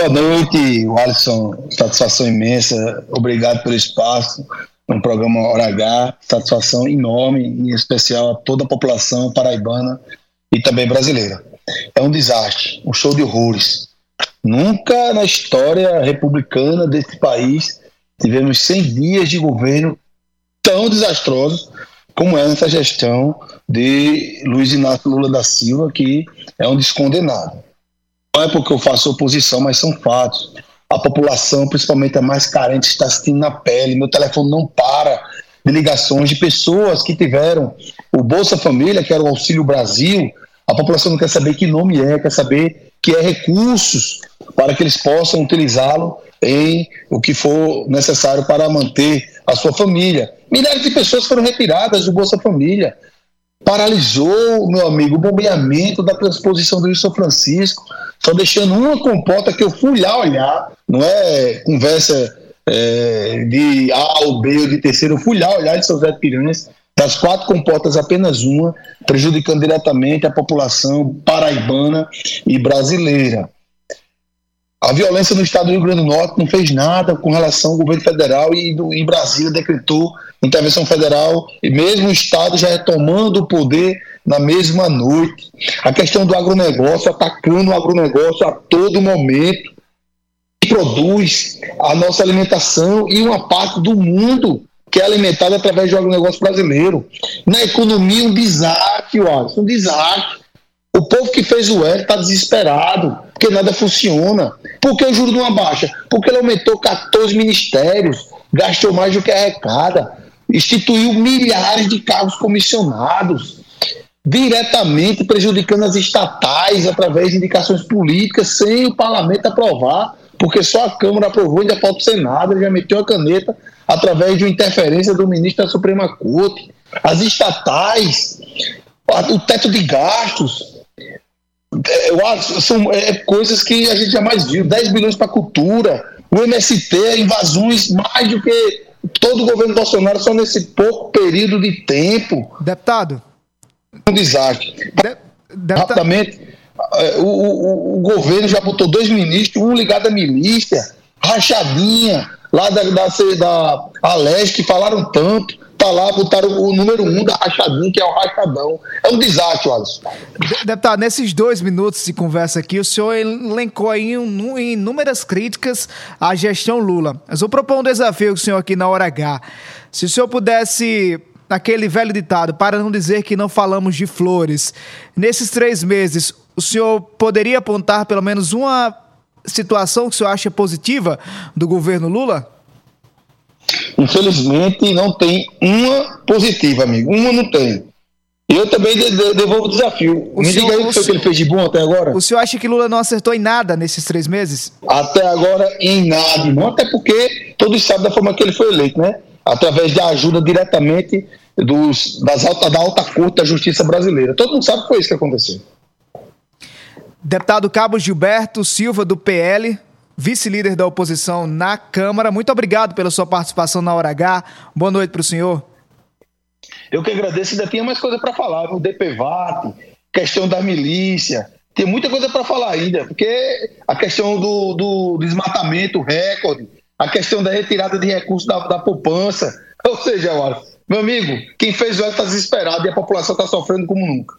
Boa noite, Alisson. Satisfação imensa. Obrigado pelo espaço no programa Hora H. Satisfação enorme, em especial a toda a população paraibana e também brasileira. É um desastre, um show de horrores. Nunca na história republicana desse país tivemos 100 dias de governo tão desastrosos como é nessa gestão de Luiz Inácio Lula da Silva, que é um descondenado. Não é porque eu faço oposição, mas são fatos. A população, principalmente a mais carente, está sentindo na pele. Meu telefone não para de ligações de pessoas que tiveram o Bolsa Família, que era o Auxílio Brasil. A população não quer saber que nome é, quer saber que é recursos para que eles possam utilizá-lo em o que for necessário para manter a sua família. Milhares de pessoas foram retiradas do Bolsa Família. Paralisou, meu amigo, o bombeamento da transposição do Rio São Francisco, só deixando uma compota que eu fui lá olhar, não é conversa é, de A ou B ou de terceiro, eu fui lá olhar de São José de Piranhas, das quatro comportas, apenas uma, prejudicando diretamente a população paraibana e brasileira. A violência no estado do Rio Grande do Norte não fez nada com relação ao governo federal e do, em Brasília decretou intervenção federal e mesmo o estado já retomando o poder na mesma noite. A questão do agronegócio, atacando o agronegócio a todo momento, que produz a nossa alimentação e uma parte do mundo que é alimentada através do agronegócio brasileiro. Na economia, um desastre, Alisson, um desastre. O povo que fez o ERA está desesperado, porque nada funciona. Por que o juro não abaixa? Porque ele aumentou 14 ministérios, gastou mais do que arrecada, instituiu milhares de cargos comissionados, diretamente prejudicando as estatais através de indicações políticas, sem o parlamento aprovar, porque só a Câmara aprovou, ainda falta o Senado, já meteu a caneta através de uma interferência do ministro da Suprema Corte. As estatais, o teto de gastos, é, são é, coisas que a gente jamais viu. 10 bilhões para cultura, o MST, invasões mais do que todo o governo Bolsonaro só nesse pouco período de tempo. Deputado. Um desastre. De, Rapidamente, é, o, o, o, governo já botou dois ministros, um ligado à milícia, rachadinha, lá da, da, da Aleste, que falaram tanto tá lá, botaram o número um da rachadinha, que é o rachadão. É um desastre, Alisson. Deputado, nesses dois minutos de conversa aqui, o senhor elencou aí inúmeras críticas à gestão Lula. Mas vou propor um desafio com o senhor aqui na hora H. Se o senhor pudesse aquele velho ditado, para não dizer que não falamos de flores. Nesses três meses, o senhor poderia apontar pelo menos uma situação que o senhor acha positiva do governo Lula? Infelizmente, não tem uma positiva, amigo. Uma não tem. Eu também devolvo o desafio. O Me senhor, diga aí o que foi que ele fez de bom até agora. O senhor acha que Lula não acertou em nada nesses três meses? Até agora, em nada, irmão. Até porque todos sabem da forma que ele foi eleito, né? Através da ajuda diretamente dos, das alta, da alta corte da justiça brasileira. Todo mundo sabe que foi isso que aconteceu. Deputado Cabo Gilberto Silva, do PL, vice-líder da oposição na Câmara. Muito obrigado pela sua participação na Hora H. Boa noite para o senhor. Eu que agradeço, ainda tinha mais coisa para falar, o DPVAT, questão da milícia, tem muita coisa para falar ainda, porque a questão do, do desmatamento recorde, a questão da retirada de recursos da, da poupança, ou seja, meu amigo, quem fez o está desesperado e a população está sofrendo como nunca.